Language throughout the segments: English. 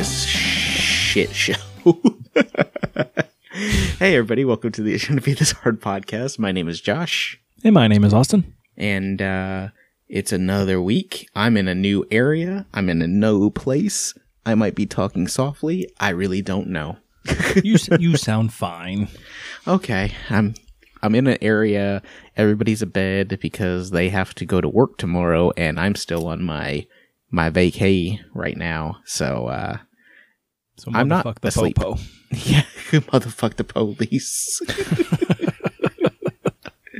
this shit show. hey, everybody, welcome to the It Shouldn't Be This Hard podcast. My name is Josh, Hey, my name is Austin. and uh, it's another week. I'm in a new area, I'm in a no place. I might be talking softly. I really don't know. You you sound fine. Okay, I'm I'm in an area. Everybody's abed because they have to go to work tomorrow, and I'm still on my my vacay right now. So uh, So I'm not the asleep. popo. Yeah, motherfuck the police.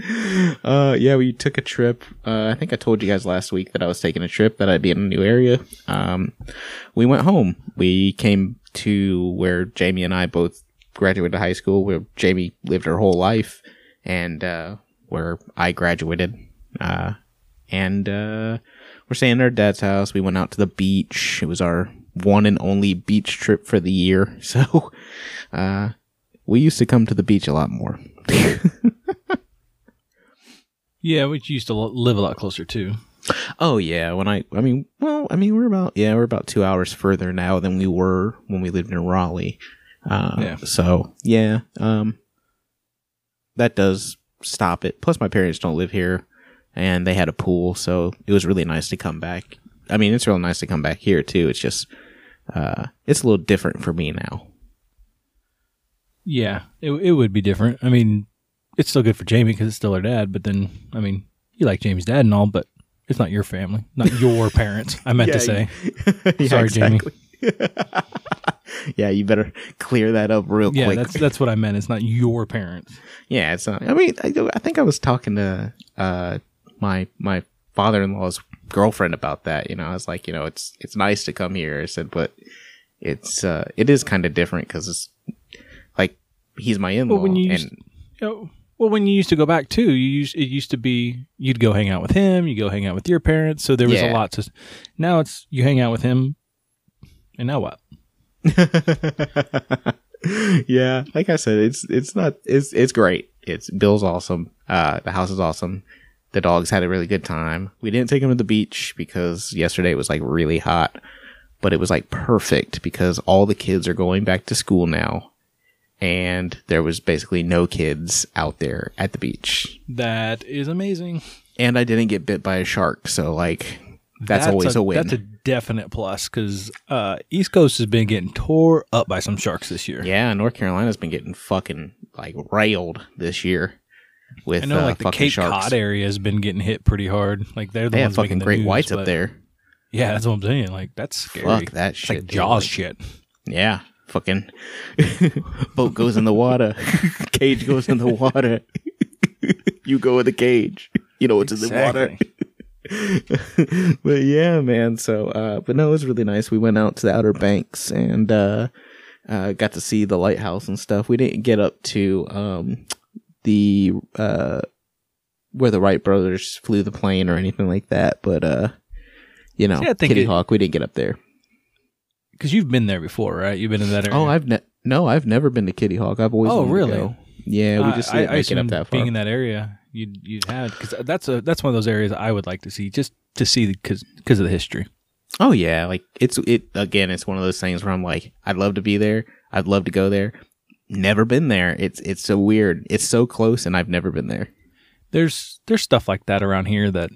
uh, yeah, we took a trip. Uh, I think I told you guys last week that I was taking a trip that I'd be in a new area. Um, we went home. We came to where Jamie and I both graduated high school, where Jamie lived her whole life, and uh, where I graduated. Uh, and uh, we're staying at our dad's house. We went out to the beach. It was our one and only beach trip for the year. So, uh, we used to come to the beach a lot more. Yeah, we used to live a lot closer too. oh yeah, when I, I mean, well, I mean, we're about yeah, we're about two hours further now than we were when we lived in Raleigh. Uh, Yeah. So yeah, um, that does stop it. Plus, my parents don't live here, and they had a pool, so it was really nice to come back. I mean, it's real nice to come back here too. It's just, uh, it's a little different for me now. Yeah, it it would be different. I mean, it's still good for Jamie because it's still her dad. But then, I mean, you like Jamie's dad and all, but it's not your family, not your parents. I meant to say. Yeah, Sorry, Jamie. yeah, you better clear that up real Yeah, quick. that's that's what I meant. It's not your parents. Yeah, it's not. I mean, I, I think I was talking to uh, my my father in law's girlfriend about that. You know, I was like, you know, it's it's nice to come here. I said, but it's uh, it is kind of different because it's like he's my in law, Well, when you and used, you know, well, when you used to go back too, you used it used to be you'd go hang out with him, you go hang out with your parents. So there was Yeah. a lot to. Now it's you hang out with him, and now what? yeah, like I said, it's it's not it's it's great. It's Bill's awesome. Uh, the house is awesome. The dogs had a really good time. We didn't take them to the beach because yesterday it was like really hot, but it was like perfect because all the kids are going back to school now, and there was basically no kids out there at the beach. That is amazing. And I didn't get bit by a shark, so like that's, always a, win. That's a definite plus because uh, East Coast has been getting tore up by some sharks this year. yeah, North Carolina's been getting fucking like railed this year with I know, uh, like the Cape sharks. Cod area has been getting hit pretty hard. Like they're the They have ones making fucking the great news, whites up there. Yeah, that's what I'm saying. Like that's scary. Fuck that It's shit. like dude. Jaws shit. Yeah, fucking boat goes in the water, cage goes in the water. you go in the cage. You know what's in the water. but yeah, man. So, uh, but no, it was really nice. We went out to the Outer Banks and uh, uh, got to see the lighthouse and stuff. We didn't get up to um, the uh, where the Wright brothers flew the plane or anything like that. But uh, you know, See, Kitty it- Hawk, we didn't get up there. Because you've been there before, right? You've been in that area. Oh, I've ne- no, I've never been to Kitty Hawk. I've always Oh, really? Yeah, we just I, didn't I make it up that far. being in that area, you'd you'd had because that's a that's one of those areas I would like to see just to see because because of the history. Oh yeah, like it's it again. It's one of those things where I'm like, I'd love to be there. I'd love to go there. Never been there. It's it's so weird. It's so close, and I've never been there. There's there's stuff like that around here that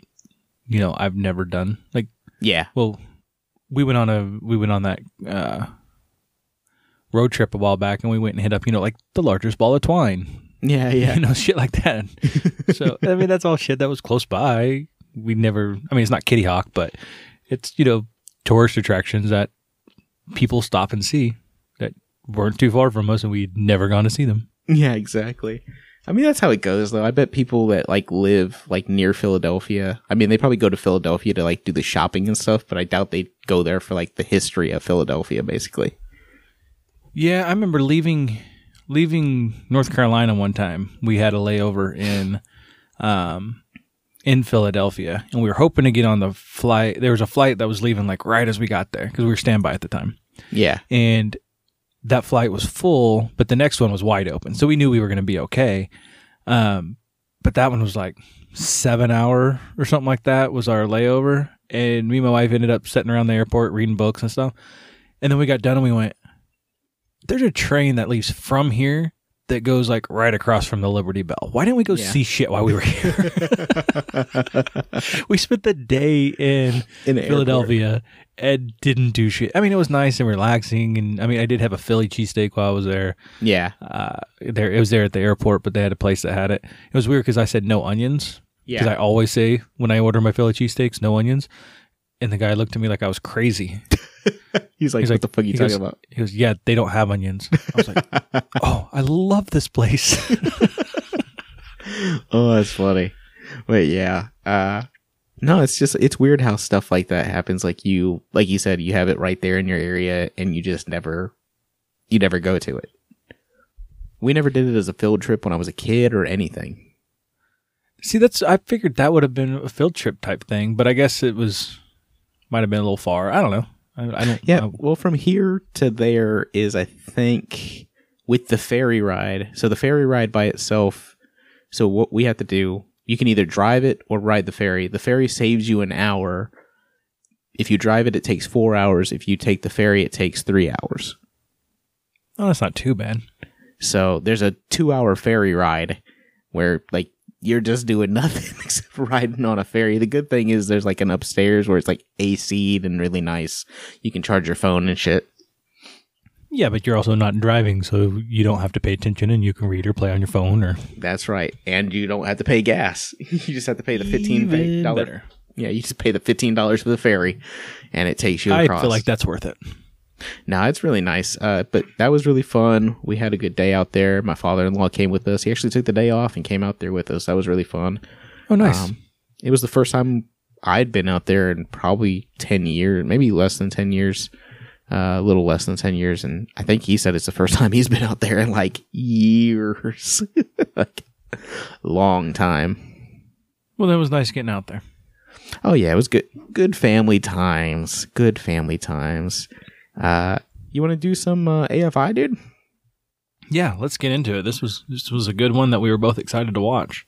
you know I've never done. Like, Yeah, well, we went on a we went on that uh, road trip a while back, and we went and hit up you know like the largest ball of twine, yeah, yeah. you know shit like that. so I mean that's all shit that was close by. We never. I mean it's not Kitty Hawk, but it's you know tourist attractions that people stop and see weren't too far from us, and we'd never gone to see them. Yeah, exactly. I mean, that's how it goes, though. I bet people that like live like near Philadelphia. I mean, they probably go to Philadelphia to like do the shopping and stuff, but I doubt they go there for like the history of Philadelphia, basically. Yeah, I remember leaving leaving North Carolina one time. We had a layover in um in Philadelphia, and we were hoping to get on the flight. There was a flight that was leaving like right as we got there because we were standby at the time, Yeah, and that flight was full, but the next one was wide open, so we knew we were going to be okay. Um, but that one was like seven hour or something like that was our layover, and me and my wife ended up sitting around the airport reading books and stuff. And then we got done and we went, there's a train that leaves from here that goes like right across from the Liberty Bell. Why didn't we go Yeah. see shit while we were here? we spent the day in In Philadelphia and didn't do shit. I mean, it was nice and relaxing. And I mean, I did have a Philly cheesesteak while I was there. Yeah. Uh, there, it was there at the airport, but they had a place that had it. It was weird because I said no onions. Yeah, Because I always say when I order my Philly cheesesteaks, no onions. And the guy looked at me like I was crazy. He's like, He's what like- the fuck are you talking goes- about? He goes, "Yeah, they don't have onions." I was like, "Oh, I love this place." Oh, that's funny. But yeah. Uh no, it's just it's weird how stuff like that happens. Like you like you said, you have it right there in your area and you just never you never go to it. We never did it as a field trip when I was a kid or anything. See, that's I figured that would have been a field trip type thing, but I guess it was might have been a little far. I don't know. I, I don't. Yeah, I- well, from here to there is, I think, with the ferry ride. So the ferry ride by itself. So what we have to do, you can either drive it or ride the ferry. The ferry saves you an hour. If you drive it, it takes four hours. If you take the ferry, it takes three hours. oh, that's not too bad. So there's a two-hour ferry ride where like you're just doing nothing except riding on a ferry. The good thing is there's like an upstairs where it's like AC'd and really nice. You can charge your phone and shit. Yeah, but you're also not driving, so you don't have to pay attention, and you can read or play on your phone or That's right. And you don't have to pay gas. you just have to pay the fifteen dollar. Yeah, you just pay the fifteen dollars for the ferry, and it takes you across. I feel like that's worth it. No, it's really nice. Uh, but that was really fun. We had a good day out there. My father in law came with us. He actually took the day off and came out there with us. That was really fun. Oh, nice. Um, it was the first time I'd been out there in probably 10 years, maybe less than 10 years, uh, a little less than 10 years. And I think he said it's the first time he's been out there in like years, like long time. well, that was nice getting out there. Oh yeah, it was good. Good family times. Good family times. Uh, you want to do some uh, AFI, dude? Yeah, let's get into it. This was this was a good one that we were both excited to watch.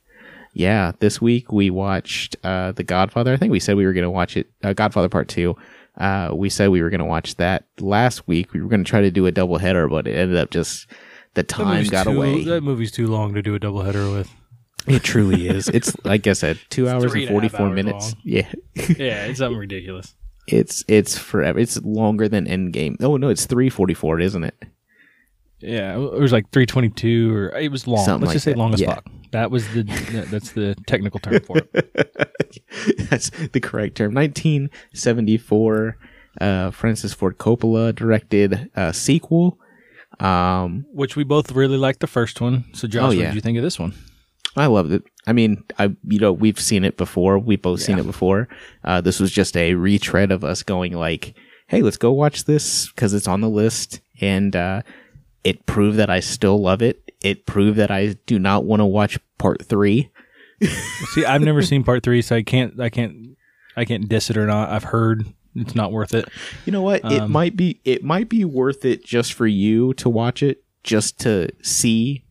Yeah, this week we watched uh, The Godfather. I think we said we were going to watch it, uh, Godfather Part 2. Uh, we said we were going to watch that last week. We were going to try to do a double header, but it ended up just the time movie's got too, away. That movie's too long to do a double header with. It truly is. It's like I said, two hours and and 44 minutes. long. Yeah. Yeah, it's something ridiculous. It's it's forever. It's longer than Endgame. Oh, no, it's 344, isn't it? Yeah, it was like 322 or it was long. Something Let's just like say that, long as yeah. fuck. That was the that's the technical term for it. That's the correct term. 1974. Uh, Francis Ford Coppola directed a sequel. Um, Which we both really liked the first one. So Josh, Oh, what did you think of this one? I loved it. I mean, I you know we've seen it before. We've both seen it before. Uh, this was just a retread of us going like, "Hey, let's go watch this because it's on the list," and uh, it proved that I still love it. It proved that I do not want to watch part three. See, I've never seen part three, so I can't I can't I can't diss it or not. I've heard it's not worth it. You know what? it Um, might be. It might be worth it just for you to watch it, just to see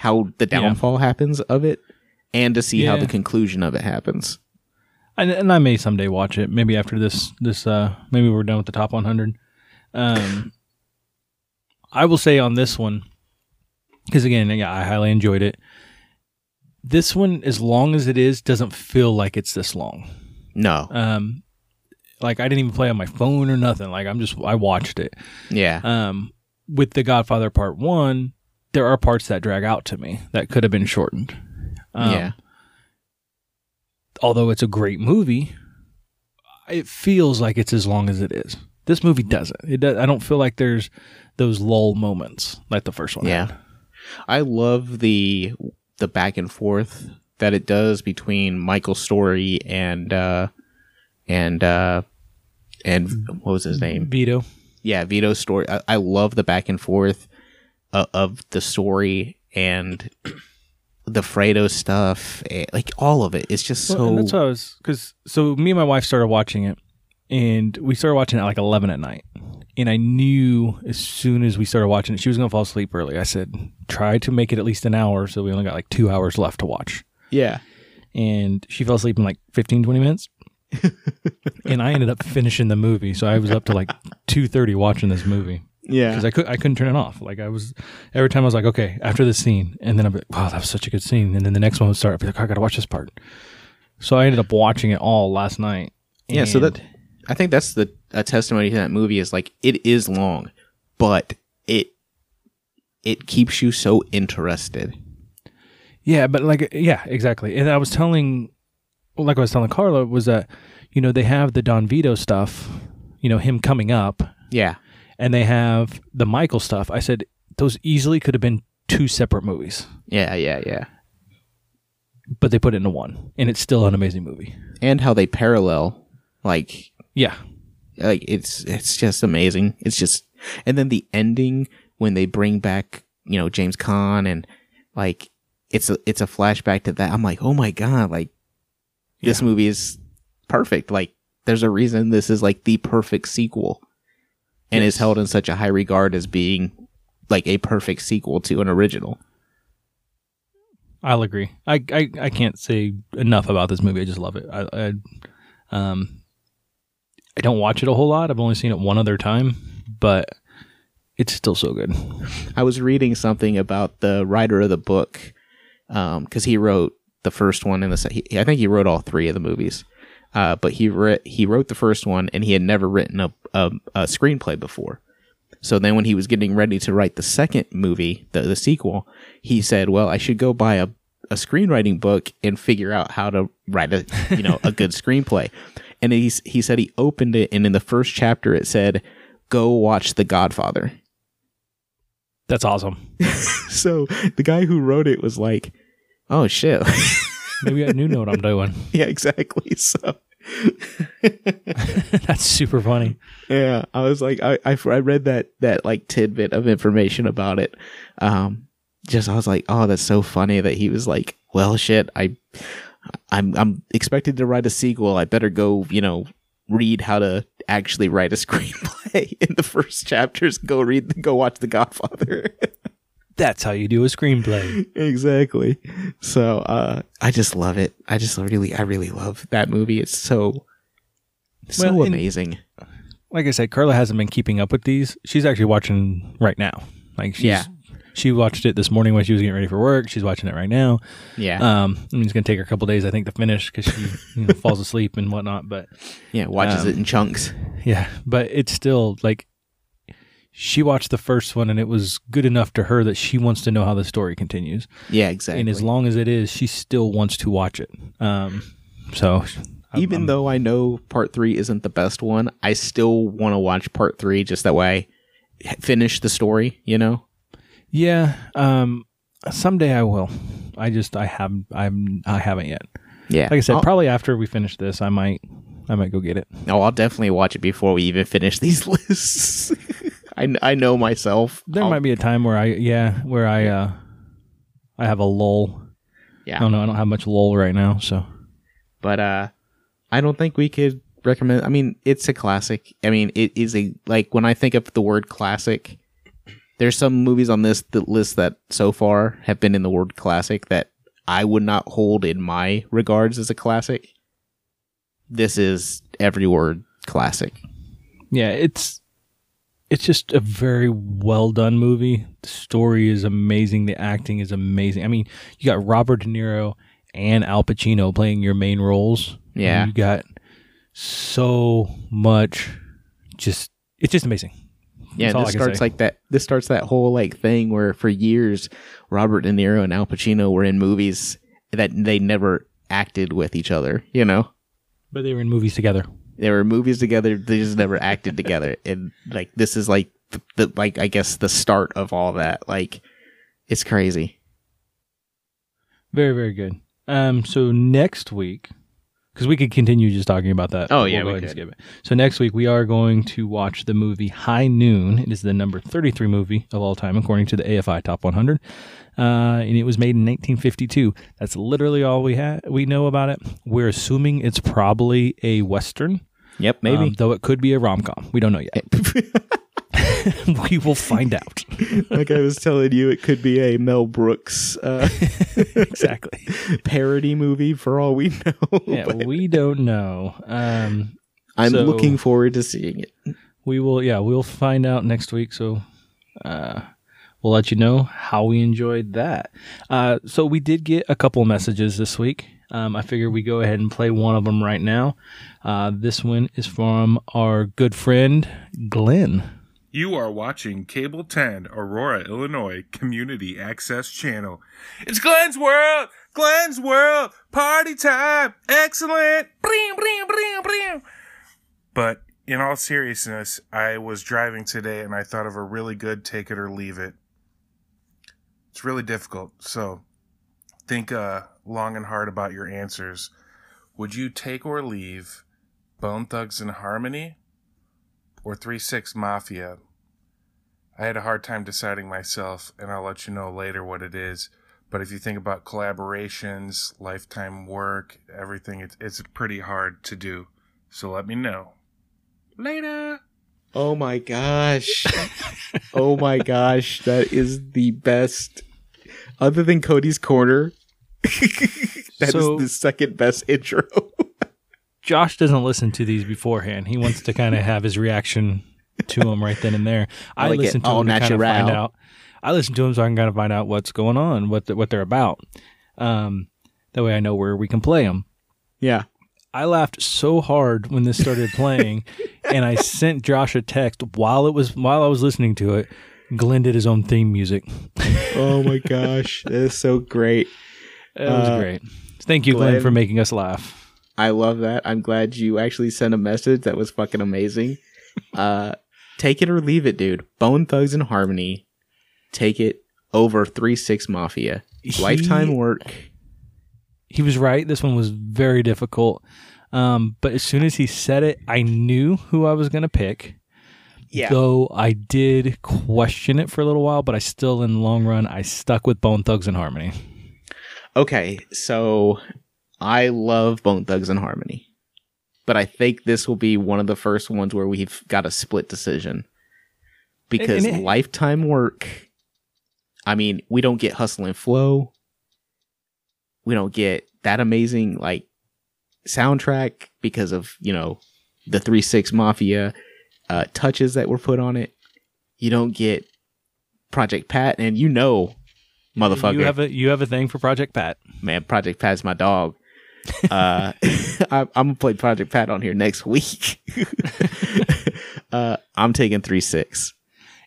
how the Yeah. downfall happens of it, and to see how the conclusion of it happens. And, and I may someday watch it. Maybe after this this uh maybe we're done with the top 100. Um, I will say on this one because again, yeah, I highly enjoyed it. This one, as long as it is, doesn't feel like it's this long. No. Um, like I didn't even play on my phone or nothing. Like I'm just I watched it. Yeah. Um, with The Godfather Part One, there are parts that drag out to me that could have been shortened. Um, yeah. although it's a great movie, it feels like it's as long as it is. This movie doesn't. It does, I don't feel like there's those lull moments like the first one. Yeah. had. I love the the back and forth that it does between Michael's Story and uh and uh and what was his name? Vito. Yeah, Vito's story. I, I love the back and forth of, of the story and the Fredo stuff, eh, like all of it. It's just Well, so and that's what I was because so me and my wife started watching it, and we started watching it at like eleven at night. And I knew as soon as we started watching it, she was gonna fall asleep early. I said, try to make it at least an hour, so we only got like two hours left to watch. yeah. And she fell asleep in like 15, 20 minutes. and I ended up finishing the movie. So I was up to like two thirty watching this movie Yeah. because I could I couldn't turn it off. Like I was every time I was like, okay, after this scene, and then I'm like, wow, that was such a good scene, and then the next one would start. I'd be like, I gotta watch this part. So I ended up watching it all last night. Yeah, so that I think that's the a testimony to that movie is like it is long, but it it keeps you so interested. Yeah, but like yeah, exactly. And I was telling like I was telling Carla was that you know they have the Don Vito stuff, you know him coming up, Yeah. And they have the Michael stuff. I said those easily could have been two separate movies, Yeah, yeah, yeah. but they put it into one, and it's still an amazing movie. And how they parallel like Yeah, like it's it's just amazing. It's just and then the ending when they bring back, you know, James Caan and like it's a it's a flashback to that. I'm like, "Oh my god, like this Yeah. movie is perfect. Like there's a reason this is like the perfect sequel and is held in such a high regard as being like a perfect sequel to an original. I'll agree. I, I I can't say enough about this movie. I just love it. I, I um I don't watch it a whole lot. I've only seen it one other time, but it's still so good. I was reading something about the writer of the book because he wrote the first one and the se- he, I think he wrote all three of the movies. Uh, but he wrote he wrote the first one and he had never written a, a a screenplay before. So then when he was getting ready to write the second movie, the the sequel, he said, "Well, I should go buy a a screenwriting book and figure out how to write a you know a good screenplay." And he he said he opened it and in the first chapter it said, "Go watch The Godfather." That's awesome. so the guy who wrote it was like, "Oh shit." Maybe I knew know what I'm doing. yeah, exactly. So That's super funny. yeah, I was like, I, I I read that that like tidbit of information about it. Um, just I was like, oh, that's so funny that he was like, well, shit, I, I'm I'm expected to write a sequel. I better go, you know, read how to actually write a screenplay in the first chapters. Go read, go watch The Godfather. That's how you do a screenplay. exactly. So uh I just love it. I just really I really love that movie. It's so so Well, and- amazing. Like I said, Carla hasn't been keeping up with these. She's actually watching right now. Like she's, Yeah. She watched it this morning when she was getting ready for work. She's watching it right now. Yeah. Um, I mean, it's gonna take her a couple days, I think, to finish because she you know, falls asleep and whatnot. But yeah, watches um, it in chunks. yeah, but it's still like she watched the first one and it was good enough to her that she wants to know how the story continues. Yeah, exactly. And as long as it is, she still wants to watch it. Um, so I'm- Even I'm- though I know part 3 isn't the best one, I still want to watch part 3 just that way I finish the story, you know? yeah, um, someday I will. I just I have I'm I haven't yet. Yeah. Like I said, I'll, probably after we finish this, I might I might go get it. oh, I'll definitely watch it before we even finish these lists. I, I know myself. There I'll- might be a time where I yeah where I uh I have a lull. Yeah. I don't know. I don't have much lull right now. So but uh i don't think we could recommend i mean it's a classic i mean it is a like when i think of the word classic there's some movies on this the list that so far have been in the word classic that i would not hold in my regards as a classic this is every word classic yeah, it's it's just a very well done movie. The story is amazing. The acting is amazing. I mean, you got Robert De Niro and Al Pacino playing your main roles. Yeah. you got so much. Just it's just amazing. yeah That's this starts like that this starts that whole like thing where for years robert de niro and al pacino were in movies that they never acted with each other you know But they were in movies together. They were movies together they just never acted together and like this is like the, the like i guess the start of all that like it's crazy Very very good. Um, so next week, because we could continue just talking about that. Oh, yeah, go we could. skip it. So next week we are going to watch the movie High Noon. It is the number thirty-three movie of all time according to the AFI Top 100, uh, and it was made in 1952. That's literally all we had. We know about it. We're assuming it's probably a western, yep maybe um, though it could be a rom com. We don't know yet. we will find out. like I was telling you, it could be a Mel Brooks uh, exactly. parody movie for all we know. Yeah, But we don't know. Um, I'm so- looking forward to seeing it. we will. Yeah, we'll find out next week. So, uh, we'll let you know how we enjoyed that. Uh, so we did get a couple messages this week. Um, I figure we go ahead and play one of them right now. Uh, this one is from our good friend Glenn. You are watching Cable 10 Aurora, Illinois Community Access Channel. It's Glenn's World! Glenn's World! Party time! Excellent! But in all seriousness, I was driving today and I thought of a really good take it or leave it. It's really difficult, so think uh, long and hard about your answers. Would you take or leave Bone Thugs and Harmony or 3 6 Mafia? I had a hard time deciding myself, and I'll let you know later what it is. But if you think about collaborations, lifetime work, everything, it's, it's pretty hard to do. So let me know. Later. Oh my gosh. oh my gosh. That is the best. Other than Cody's Corner, that is So- the second best intro. Josh doesn't listen to these beforehand. He wants to kind of have his reaction to them right then and there. I, I like it listen to au them to kind of find out. I listen to them so I can kind of find out what's going on, what the, what they're about. Um, that way I know where we can play them. yeah. I laughed so hard when this started playing, and I sent Josh a text while it was while I was listening to it. Glenn did his own theme music. Oh my gosh. That is so great. It was Uh, great. Thank you, Glenn, Glenn- for making us laugh. I love that. I'm glad you actually sent a message. That was fucking amazing. Uh, take it or leave it, dude. Bone Thugs and Harmony. Take it over 3 6 Mafia. He- Lifetime work. he was right. This one was very difficult. Um, but as soon as he said it, I knew who I was going to pick. Yeah. Though I did question it for a little while, but I still, in the long run, I stuck with Bone Thugs and Harmony. Okay, so I love Bone Thugs and Harmony, but I think this will be one of the first ones where we've got a split decision because it- lifetime work. I mean, we don't get hustle and flow. We don't get that amazing like soundtrack because of you know the three six mafia uh, touches that were put on it. You don't get Project Pat, and you know, motherfucker, You have a you have a thing for Project Pat. man, Project Pat's my dog. Uh, I, I'm gonna play Project Pat on here next week. uh, I'm taking three six.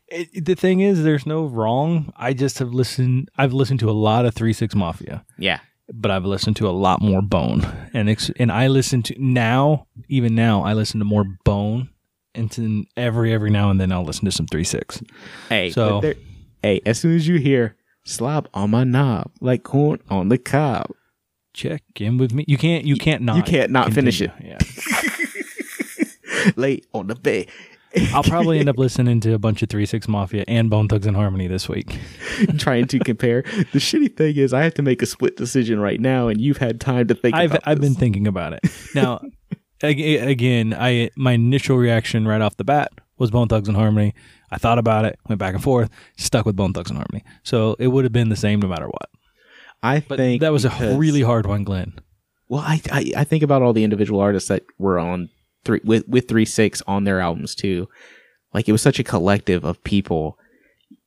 It, the thing is, there's no wrong. I just have listened. I've listened to a lot of Three Six Mafia, Yeah, but I've listened to a lot more Bone, and ex- and I listen to now. Even now, I listen to more Bone, and then every every now and then I'll listen to some Three Six. hey, So- hey, as soon as you hear "slop on my knob" like corn on the cob, Check in with me. You can't. You can't not. you can't not finish it. Yeah. late on the bed. I'll probably end up listening to a bunch of Three Six Mafia and Bone Thugs and Harmony this week. trying to compare. The shitty thing is, I have to make a split decision right now, and you've had time to think. I've I've been thinking about it. Now, again, I my initial reaction right off the bat was Bone Thugs and Harmony. I thought about it, went back and forth, stuck with Bone Thugs and Harmony. So it would have been the same no matter what. I But think that was a really hard one, Glenn. Well, I, I I think about all the individual artists that were on three with with three six on their albums too. Like it was such a collective of people.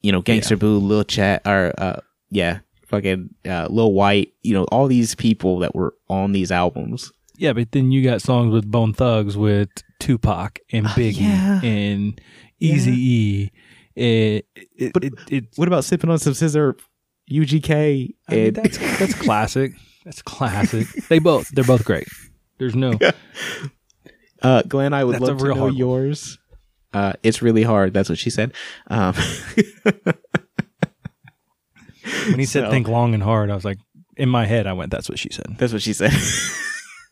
You know, Gangsta Boo, La Chat, or uh, yeah, fucking uh, Lil Wyte. You know, all these people that were on these albums. Yeah, but then you got songs with Bone Thugs with Tupac and Biggie yeah. and Easy E. It, it, But- it, it, What about sipping on some sizzurp, UGK, I mean, that's that's classic. That's classic. They both they're both great. There's no uh, Glenn? I would That's love to know one. yours. Uh, it's really hard. That's what she said. Um, when he said So- think long and hard, I was like in my head I went that's what she said. That's what she said.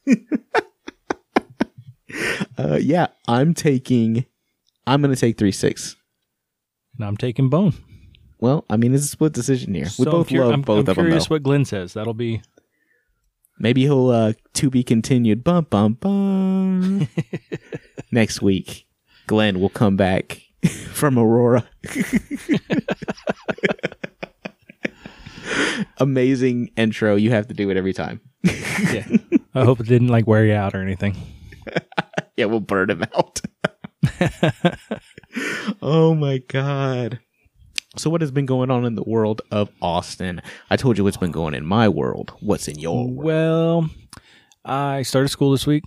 uh, yeah, I'm taking. I'm gonna take three six. And I'm taking Bone. Well, I mean, it's a split decision here. we both I'm, cur- love I'm, both I'm of them. curious what Glenn says. That'll be Maybe he'll uh, to be continued. Bum bum bum. Next week, Glenn will come back from Aurora. Amazing intro. You have to do it every time. Yeah. I hope it didn't like wear you out or anything. Yeah, we'll burn him out. oh my god. So what has been going on in the world of Austin? I told you what's been going in my world. What's in your world? Well, I started school this week.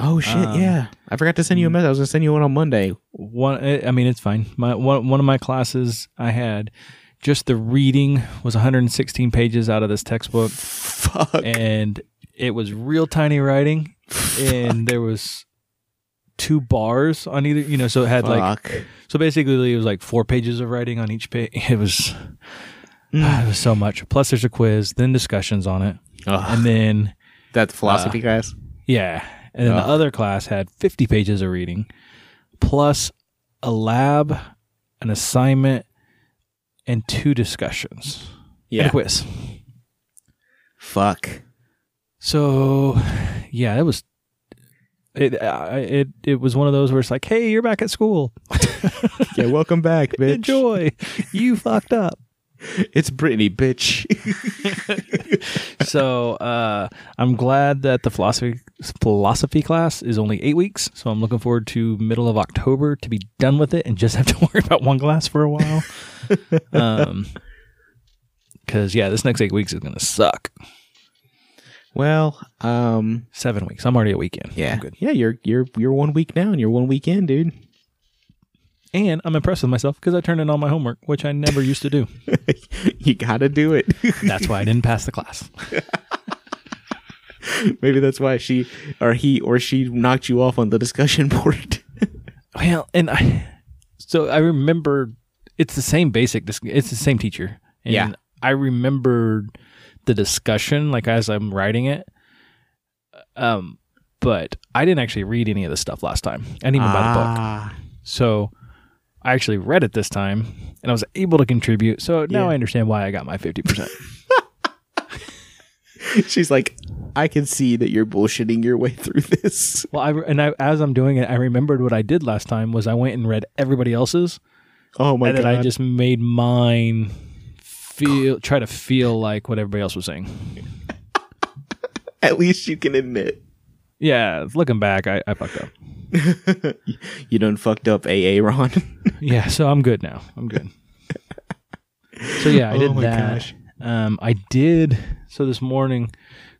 Oh shit, um, yeah. I forgot to send you a message. I was gonna send you one on Monday. One, eh, I mean, it's fine. My one, one of my classes I had, just the reading was 116 pages out of this textbook, Fuck. and it was real tiny writing, and there was two bars on either. You know, so it had like so basically it was like four pages of writing on each page. It was ah, it was so much. Plus, there's a quiz, then discussions on it, Ugh. and then that philosophy uh, class. Yeah. And then the other class had 50 pages of reading, plus a lab, an assignment, and two discussions. Yeah. a quiz. Fuck. So, yeah, it was. It, I it it was one of those where it's like, hey, you're back at school. Yeah, welcome back, bitch. Enjoy. You fucked up. It's Brittany, bitch. So uh, I'm glad that the philosophy philosophy class is only eight weeks. So I'm looking forward to middle of October to be done with it and just have to worry about one class for a while. um, because yeah, this next eight weeks is gonna suck. Well, um, Seven weeks. I'm already a weekend. yeah, I'm good. yeah. You're you're you're one week now, and you're one week in, dude. And I'm impressed with myself because I turned in all my homework, which I never used to do. you gotta do it. That's why I didn't pass the class. Maybe that's why she or he or she knocked you off on the discussion board. Well, and I, so I remember it's the same basic. It's the same teacher. And Yeah. I remembered the discussion like as I'm writing it. Um, but I didn't actually read any of the stuff last time. I didn't even buy the book. Ah, So I actually read it this time, and I was able to contribute. So now Yeah. I understand why I got my fifty percent. She's like, I can see that you're bullshitting your way through this. well, I and I, as I'm doing it, I remembered what I did last time was I went and read everybody else's. Oh my and god! then I just made mine feel try to feel like what everybody else was saying. At least you can admit Yeah, looking back, I, I fucked up. you done fucked up, AA Ron. Yeah, so I'm good now. I'm good. So yeah, I did Oh my that. gosh. Um, I did. So this morning,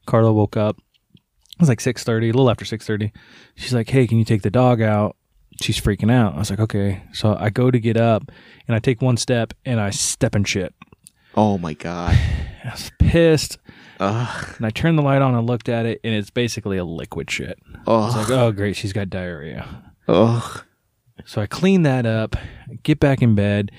Carla woke up. It was like six thirty, a little after six thirty. She's like, "Hey, can you take the dog out?" She's freaking out. I was like, "Okay." So I go to get up, and I take one step, and I step in shit. Oh my god! I was pissed. Ugh. And I turned the light on and looked at it, and it's basically a liquid shit. I was like, oh, great, she's got diarrhea. Ugh. So I clean that up, get back in bed,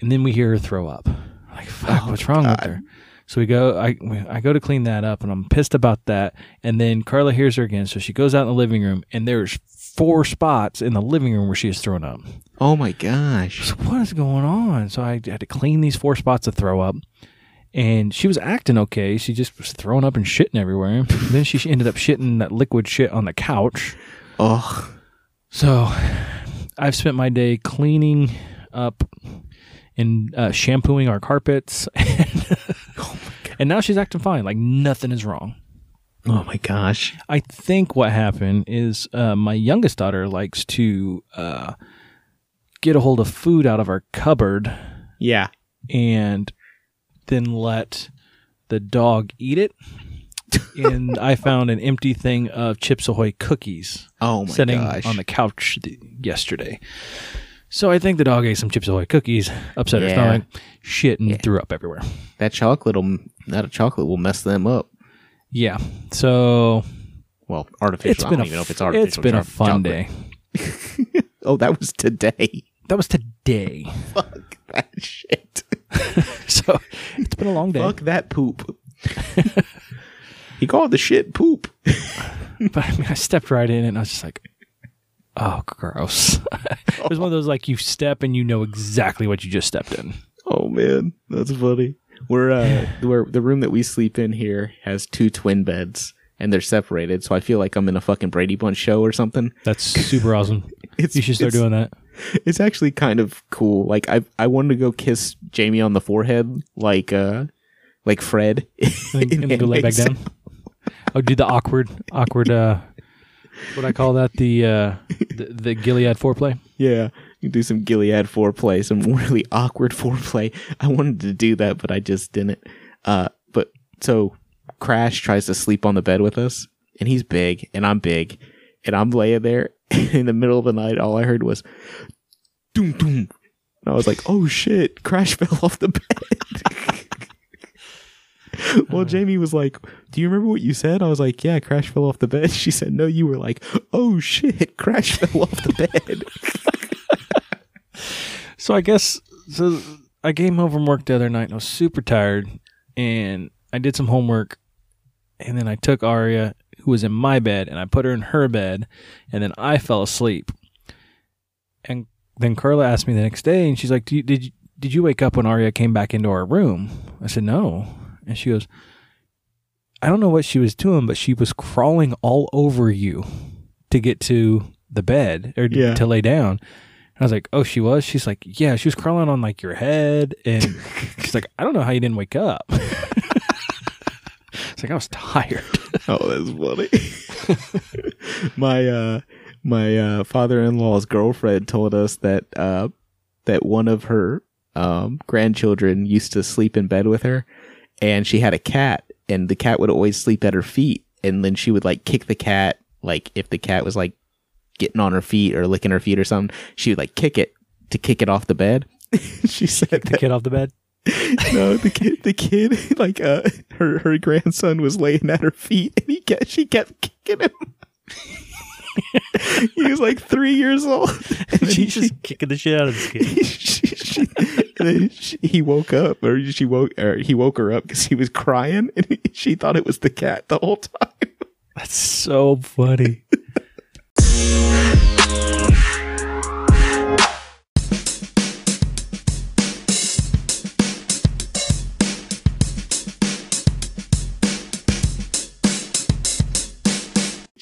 and then we hear her throw up. I'm like, fuck, Oh, what's wrong with her? So we go, I I go to clean that up, and I'm pissed about that. And then Carla hears her again, so she goes out in the living room, and there's four spots in the living room where she is thrown up. Oh my gosh! So what is going on? So I had to clean these four spots of throw up. And she was acting okay. She just was throwing up and shitting everywhere. then she ended up shitting that liquid shit on the couch. Ugh. So I've spent my day cleaning up and uh, shampooing our carpets. and now she's acting fine. Like nothing is wrong. Oh my gosh! I think what happened is uh, my youngest daughter likes to uh, get a hold of food out of our cupboard Yeah. and then let the dog eat it. and I found an empty thing of Chips Ahoy cookies Oh my sitting gosh! on the couch th- yesterday. So I think the dog ate some Chips Ahoy cookies, upset her Yeah. stomach, shit, and threw up everywhere. that chocolate will that chocolate will mess them up. Yeah. So Well, artificial. it's I don't a even know if it's artificial. it's been a fun day. Oh, that was today. That was today. Fuck that shit. So it's been a long day. Fuck that poop. he called the shit poop. But I mean, I stepped right in and I was just like, oh, gross. it was one of those like you step and you know exactly what you just stepped in. Oh man, that's funny. We're uh, we're the room that we sleep in here has two twin beds and they're separated, so I feel like I'm in a fucking Brady Bunch show or something. That's super awesome. You should start doing that. it's actually kind of cool. Like I I wanted to go kiss Jamie on the forehead, like uh, like Fred. and, and go lay back down. Oh, do the awkward, awkward. uh What I call that? The uh the, the Gilead foreplay. Yeah, do some Gilead foreplay, some really awkward foreplay. I wanted to do that, but I just didn't. Uh, but so Crash tries to sleep on the bed with us, and he's big, and I'm big, and I'm laying there in the middle of the night. All I heard was doom doom, and I was like, "Oh shit!" Crash fell off the bed. well, Jamie was like, "Do you remember what you said?" I was like, "Yeah, Crash fell off the bed." She said, "No, you were like, oh shit, Crash fell off the bed." So I guess so. I came home from work the other night and I was super tired, and I did some homework, and then I took Aria, who was in my bed, and I put her in her bed, and then I fell asleep. And then Carla asked me the next day, and she's like, "Do you, "Did you, did you wake up when Aria came back into our room?" I said, "No," and she goes, "I don't know what she was doing, but she was crawling all over you to get to the bed or Yeah. to lay down." And I was like, "Oh, she was." She's like, "Yeah, she was crawling on like your head," and she's like, "I don't know how you didn't wake up." it's like I was tired. Oh, that's funny. my uh my uh father-in-law's girlfriend told us that uh that one of her um grandchildren used to sleep in bed with her and she had a cat and the cat would always sleep at her feet and then she would like kick the cat like if the cat was like getting on her feet or licking her feet or something she would like kick it to kick it off the bed she said the kid off the bed. no, the kid, the kid, like uh, her her grandson was laying at her feet, and he kept, she kept kicking him. he was like three years old. And She's she, just kicking the shit out of this kid. she, she, then she, he woke up, or she woke, or he woke her up because he was crying, and he, she thought it was the cat the whole time. That's so funny.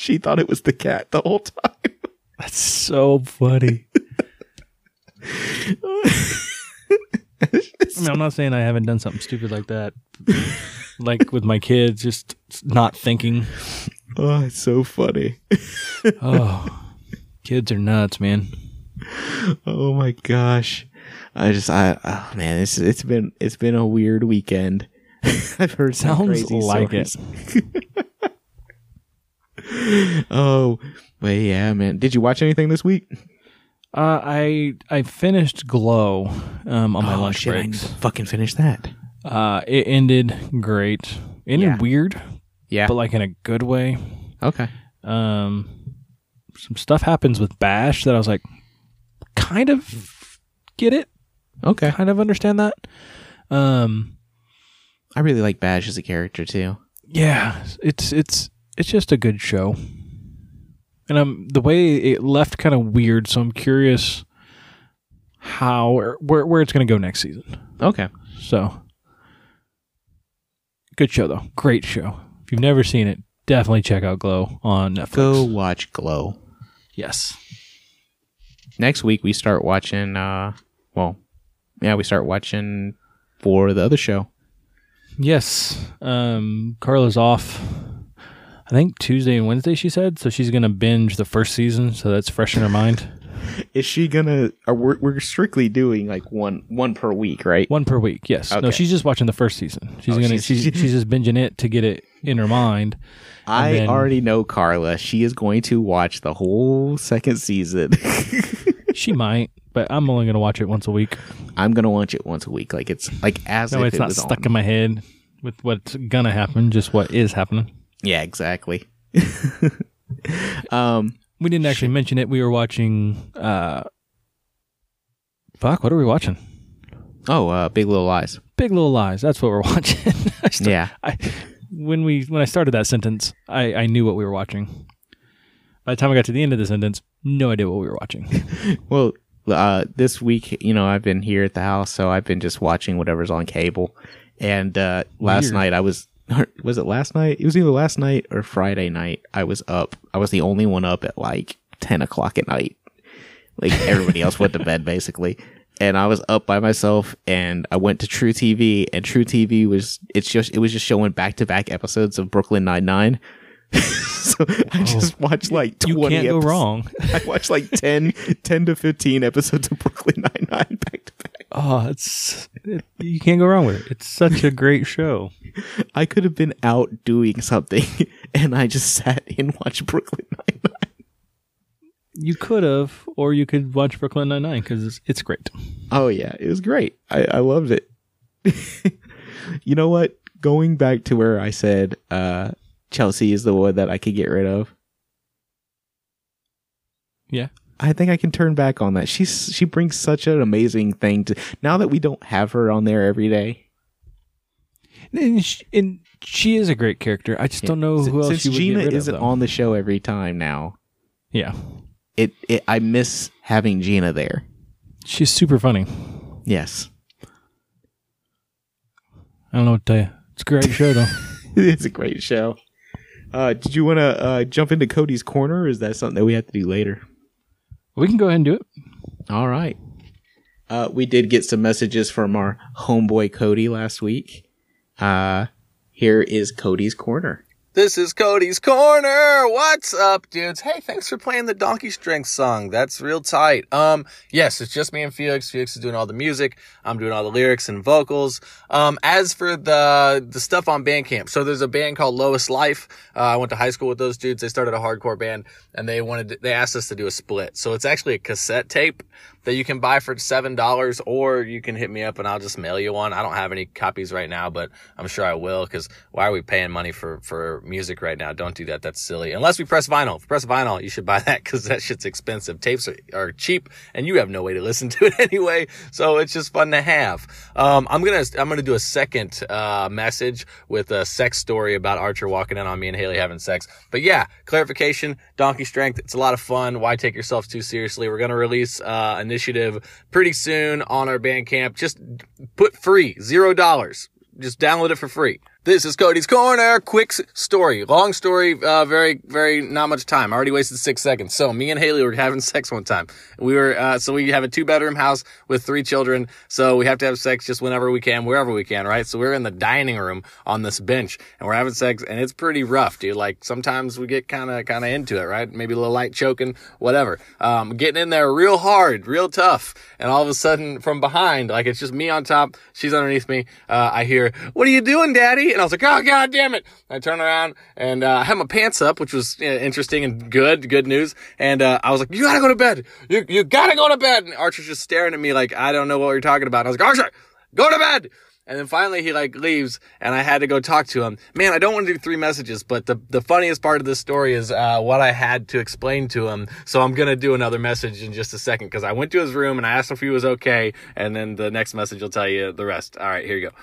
She thought it was the cat the whole time. That's so funny. I mean, I'm not saying I haven't done something stupid like that, like with my kids, just not thinking. Oh, it's so funny. Oh, kids are nuts, man. Oh my gosh. I just I oh man, it's it's been it's been a weird weekend. I've heard Sounds like stories. oh, but yeah, man. Did you watch anything this week? Uh, I I finished Glow um, on my oh, lunch shit, I breaks. to fucking finish that. Uh, it ended great. Ended Yeah. weird, Yeah. but like in a good way. okay. Um, some stuff happens with Bash that I was like, kind of get it, Okay. kind of understand that. Um, I really like Bash as a character too. yeah, it's it's it's just a good show, and um, the way it left kind of weird. So I'm curious how or where where it's going to go next season. Okay. So, good show though. Great show. If you've never seen it, definitely check out Glow on Netflix. Go watch Glow. Yes. Next week we start watching uh well, yeah, we start watching for the other show. Yes. Um, Carla's off. I think Tuesday and Wednesday. She said so. She's gonna binge the first season, so that's fresh in her mind. Is she gonna? Or we're we're strictly doing like one one per week, right? One per week. Yes. No, she's just watching the first season. She's Oh, gonna. she's- She's, she's just binging it to get it in her mind. I then- already know Carla. She is going to watch the whole second season. She might, but I'm only gonna watch it once a week. I'm gonna watch it once a week, like it's like as No, if it's it not stuck on. in my head with what's gonna happen. Just what is happening. Yeah, exactly. um, We didn't actually mention it. We were watching. uh Fuck. What are we watching? oh, uh, Big Little Lies. Big Little Lies. That's what we're watching. I Yeah, I when we when I started that sentence, I I knew what we were watching. By the time I got to the end of the sentence, no idea what we were watching. Well, uh, this week, you know, I've been here at the house, so I've been just watching whatever's on cable. And uh, last Weird. night, I was was it last night? It was either last night or Friday night. I was up. I was the only one up at like ten o'clock at night, Like everybody else went to bed basically. And I was up by myself and I went to truTV and truTV was it's just it was just showing back to back episodes of Brooklyn Nine Nine. so I oh. just watched like Oh, You 20 can't go wrong. I watched like 10, 10 to 15 episodes of Brooklyn Nine Nine back to back. Oh, it's it, you can't go wrong with it. It's such a great show. I could have been out doing something and I just sat and watched Brooklyn Nine Nine. You could have, or you could watch Brooklyn Nine Nine because it's, it's great. Oh yeah, it was great. I, I loved it. you know what? Going back to where I said uh, Chelsea is the one that I could get rid of. Yeah. I think I can turn back on that. She's she brings such an amazing thing to now that we don't have her on there every day. And she, and she is a great character. I just don't know S- who else Since Gina isn't of. on the show every time now. Yeah, It, it I miss having Gina there. she's super funny. Yes. I don't know what to tell you. It's a great show though. it's a great show. Uh, did you want to uh, jump into Cody's corner, or is that something that we have to do later? We can go ahead and do it. All right. Uh, we did get some messages from our homeboy Cody last week. Uh, here is Cody's corner. This is Cody's Corner. What's up, dudes? Hey, thanks for playing the Donkey Strength song. That's real tight. Um, yes, it's just me and Felix. Felix is doing all the music. I'm doing all the lyrics and vocals. Um, as for the the stuff on Bandcamp, so there's a band called Lowest Life. Uh, I went to high school with those dudes. They started a hardcore band, and they wanted to, they asked us to do a split. So it's actually a cassette tape that you can buy for seven dollars, or you can hit me up and I'll just mail you one. I don't have any copies right now, but I'm sure I will. Because why are we paying money for for music right now? Don't do that. That's silly. Unless we press vinyl. If press vinyl, you should buy that because that shit's expensive. Tapes are, are cheap, and you have no way to listen to it anyway. So it's just fun to have. Um, I'm gonna I'm gonna do a second uh, message with a sex story about Archer walking in on me and Haley having sex. But yeah, clarification. Donkey strength. It's a lot of fun. Why take yourself too seriously? We're gonna release uh, initiative pretty soon on our Bandcamp. Just put free zero dollars. Just download it for free. This is Cody's Corner. Quick story. Long story. Uh, very, very not much time. I already wasted six seconds. So me and Haley were having sex one time. We were, uh, so we have a two bedroom house with three children. So we have to have sex just whenever we can, wherever we can, right? So we're in the dining room on this bench and we're having sex and it's pretty rough, dude. Like sometimes we get kind of, kind of into it, right? Maybe a little light choking, whatever. Um, getting in there real hard, real tough. And all of a sudden from behind, like it's just me on top, she's underneath me. Uh, I hear, what are you doing, daddy? And I was like, oh, god damn it. I turn around and, uh, I had my pants up, which was uh, interesting and good, good news. And, uh, I was like, you gotta go to bed. You, you gotta go to bed. And Archer's just staring at me like, I don't know what you're talking about. And I was like, Archer, go to bed. And then finally he like leaves and I had to go talk to him. Man, I don't want to do three messages, but the, the funniest part of this story is, uh, what I had to explain to him. So I'm going to do another message in just a second because I went to his room and I asked him if he was okay. And then the next message will tell you the rest. All right, here you go.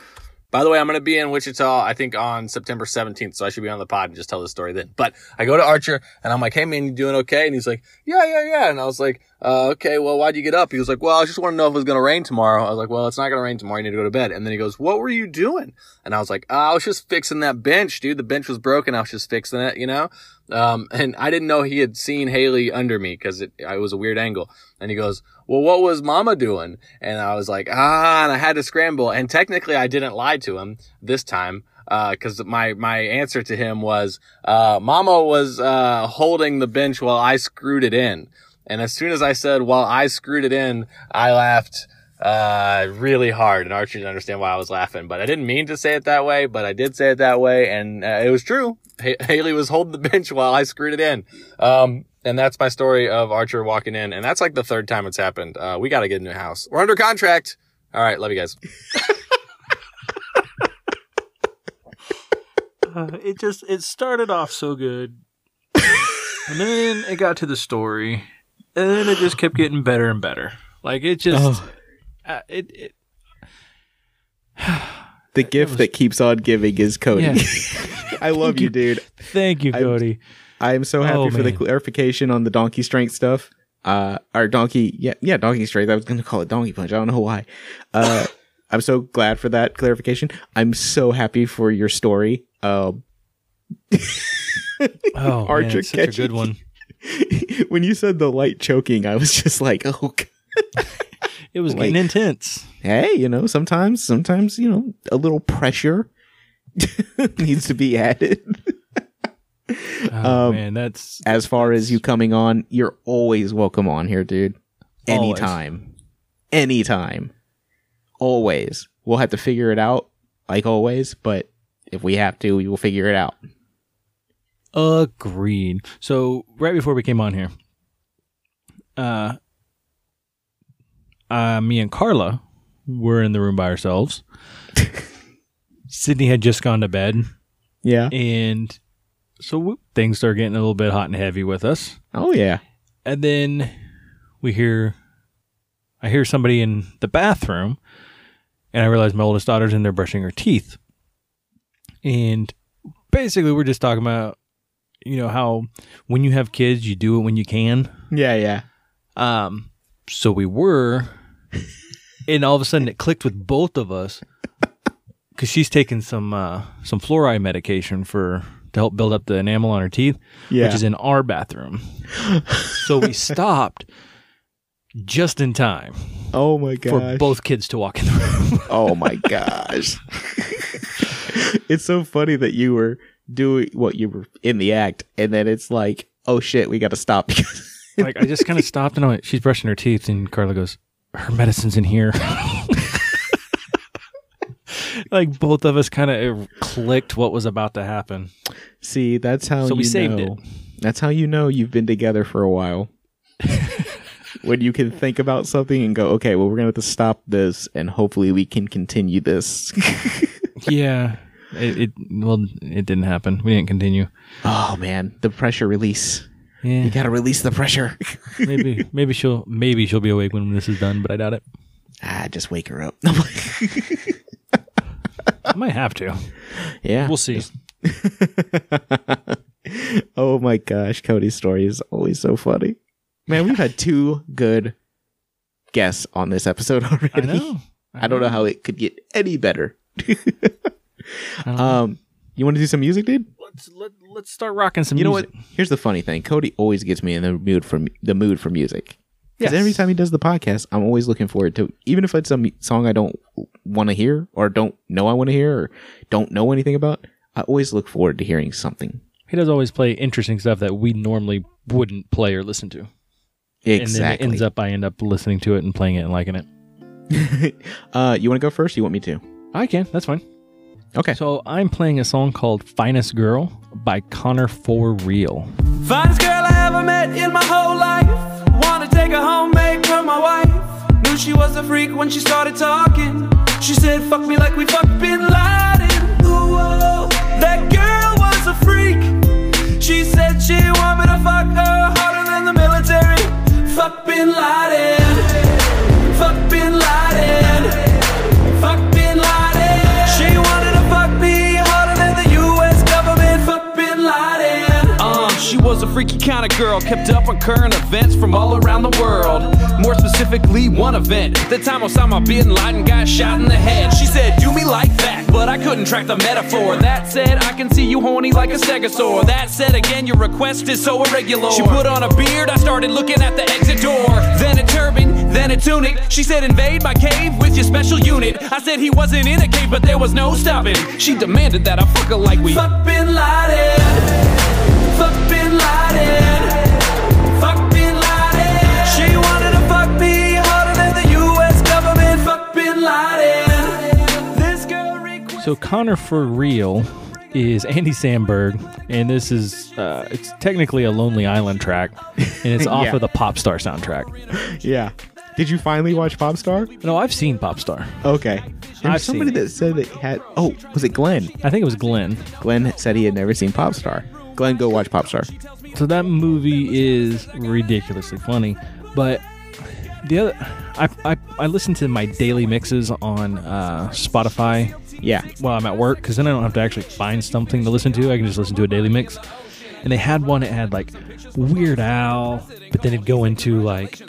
By the way, I'm going to be in Wichita, I think on September 17th. So I should be on the pod and just tell the story then. But I go to Archer and I'm like, Hey man, you doing okay? And he's like, yeah, yeah, yeah. And I was like, uh, okay, well, why'd you get up? He was like, well, I just want to know if it was going to rain tomorrow. I was like, well, it's not going to rain tomorrow. You need to go to bed. And then he goes, what were you doing? And I was like, oh, I was just fixing that bench, dude. The bench was broken. I was just fixing it, you know? Um, and I didn't know he had seen Haley under me because it, it was a weird angle. And he goes, well, what was mama doing? And I was like, ah, and I had to scramble. And technically I didn't lie to him this time. Uh, cause my, my answer to him was, uh, mama was, uh, holding the bench while I screwed it in. And as soon as I said, while I screwed it in, I laughed, uh, really hard. And Archie didn't understand why I was laughing, but I didn't mean to say it that way, but I did say it that way. And uh, it was true. H- Haley was holding the bench while I screwed it in. Um, and that's my story of Archer walking in. And that's like the third time it's happened. Uh, we got to get a new house. We're under contract. All right. Love you guys. Uh, it just it started off so good, and then it got to the story, and then it just kept getting better and better. Like it just, Oh. uh, it, it The gift that keeps on giving is Cody. Yeah. I love you, dude. Thank you, I'm- Cody. I am so happy Oh, for the clarification on the donkey strength stuff. Uh, or donkey, yeah, yeah, donkey strength. I was going to call it donkey punch. I don't know why. Uh, I'm so glad for that clarification. I'm so happy for your story. Um, Oh, Archer man, it's such a good one. when you said the light choking, I was just like, oh, God. It was Like- getting intense. hey, you know, sometimes, sometimes, you know, a little pressure needs to be added. Oh Um, man, that's As far as you coming on, you're always welcome on here, dude. Always. Anytime. Anytime. Always. We'll have to figure it out, like always, but if we have to, we will figure it out. Agreed. So right before we came on here, uh, uh, me and Carla were in the room by ourselves. Sydney had just gone to bed, Yeah. and so w- things started getting a little bit hot and heavy with us. Oh, yeah. And then we hear, I hear somebody in the bathroom, and I realize my oldest daughter's in there brushing her teeth. And basically, we're just talking about, you know, how when you have kids, you do it when you can. Yeah, yeah. Um, so we were, and all of a sudden it clicked with both of us because she's taking some uh, some fluoride medication for to help build up the enamel on her teeth, Yeah. which is in our bathroom. so we stopped just in time oh, my god for both kids to walk in the room. Oh, my gosh. it's so funny that you were doing what you were in the act, and then it's like, oh, shit, we got to stop like I just kind of stopped and I went, she's brushing her teeth, and Carla goes, her medicine's in here. like both of us kind of uh, clicked what was about to happen. See, that's how So we saved know. That's how you know you've been together for a while. when you can think about something and go, okay, well, we're gonna have to stop this, and hopefully we can continue this. Yeah. It, it well, it didn't happen. We didn't continue. oh man, the pressure release. Yeah, You gotta release the pressure. maybe maybe she'll maybe she'll be awake when this is done, but I doubt it. ah, just wake her up. I might have to. yeah, We'll see. oh my gosh, Cody's story is always so funny. Man, we've had two good guests on this episode already. I know. I don't know how it could get any better. I don't know. Um, you want to do some music, dude? let's let, let's start rocking some You know music. what? Here's the funny thing. Cody always gets me in the mood for the mood for music. Because Yes. every time he does the podcast, I'm always looking forward to, even if it's some song I don't want to hear or don't know I want to hear or don't know anything about. I always look forward to hearing something. He does always play interesting stuff that we normally wouldn't play or listen to. And then Exactly. it ends up I end up listening to it and playing it and liking it. uh, you want to go first? You want me to? I can. That's fine. Okay. So I'm playing a song called "Finest Girl" by Conner4Real. Finest girl I ever met in my whole life. Wanna take her home, make her my wife. Knew she was a freak when she started talking. She said, fuck me like we fucked Bin Laden. Ooh, that girl was a freak. She said she want me to fuck her harder than the military. Fuck Bin Laden. Fuck Bin Laden. Was a freaky kind of girl, kept up on current events from all around the world. More specifically, one event. The time Osama bin Laden got shot in the head. She said, Do me like that, but I couldn't track the metaphor. That said, I can see you horny like a stegosaur. That said, again, your request is so irregular. She put on a beard, I started looking at the exit door. Then a turban, then a tunic. She said, Invade my cave with your special unit. I said he wasn't in a cave, but there was no stopping. She demanded that I fuck her like we fuck bin Laden. So Conner4Real is Andy Samberg, and this is uh, it's technically a Lonely Island track, and it's off Yeah. of the Popstar soundtrack. Yeah. Did you finally watch Popstar? No, I've seen Popstar. Okay. There somebody that said that had. Oh, was it Glenn? I think it was Glenn. Glenn said he had never seen Popstar. Glenn, go watch Popstar. So that movie is ridiculously funny, but the other, I I, I listen to my daily mixes on uh, Spotify Yeah. while I'm at work because then I don't have to actually find something to listen to. I can just listen to a daily mix. And they had one It had like Weird Al, but then it'd go into like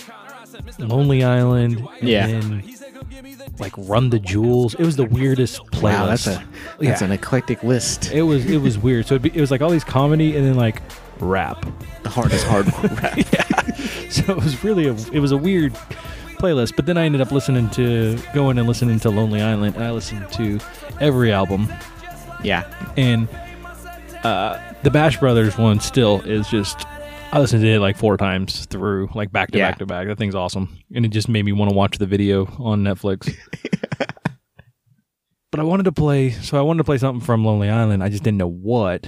Lonely Island, and Yeah. then like Run the Jewels. It was the weirdest playlist. Wow, that's a that's Yeah. an eclectic list. It was it was weird. So it'd be, it was like all these comedy and then like rap. The hardest hardcore rap. So it was really a it was a weird playlist. But then I ended up listening to going and listening to Lonely Island. And I listened to every album, Yeah. and uh, the Bash Brothers one still is just. I listened to it like four times through, like back to Yeah. back to back. That thing's awesome, and it just made me want to watch the video on Netflix. but I wanted to play, so I wanted to play something from Lonely Island. I just didn't know what,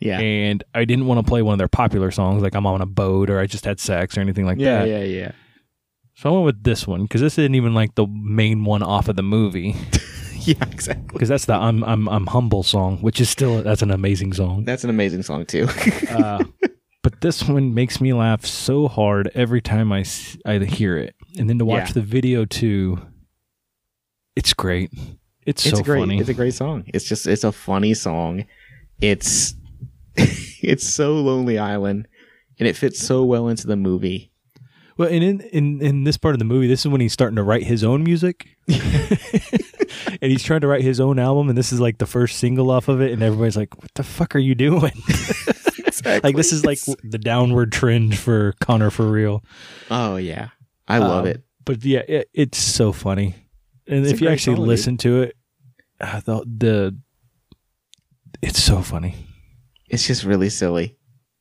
Yeah. and I didn't want to play one of their popular songs, like "I'm on a boat" or "I just had sex" or anything like yeah, that. yeah, yeah. So I went with this one because this isn't even like the main one off of the movie. Yeah, exactly. Because that's the "I'm I'm I'm humble" song, which is still that's an amazing song. That's an amazing song too. Uh, but this one makes me laugh so hard every time I I hear it, and then to watch Yeah. the video too. It's great. It's, it's so great funny. it's a great song. It's just it's a funny song. It's it's so Lonely Island and it fits so well into the movie. Well, and in, in in this part of the movie, this is when he's starting to write his own music, and he's trying to write his own album, and this is like the first single off of it, and everybody's like, "What the fuck are you doing?" like this is like the downward trend for Connor for real. Oh yeah. I love Um, it. But yeah, it, it's so funny, and It's if you actually listen to it, I thought the it's so funny. It's just really silly.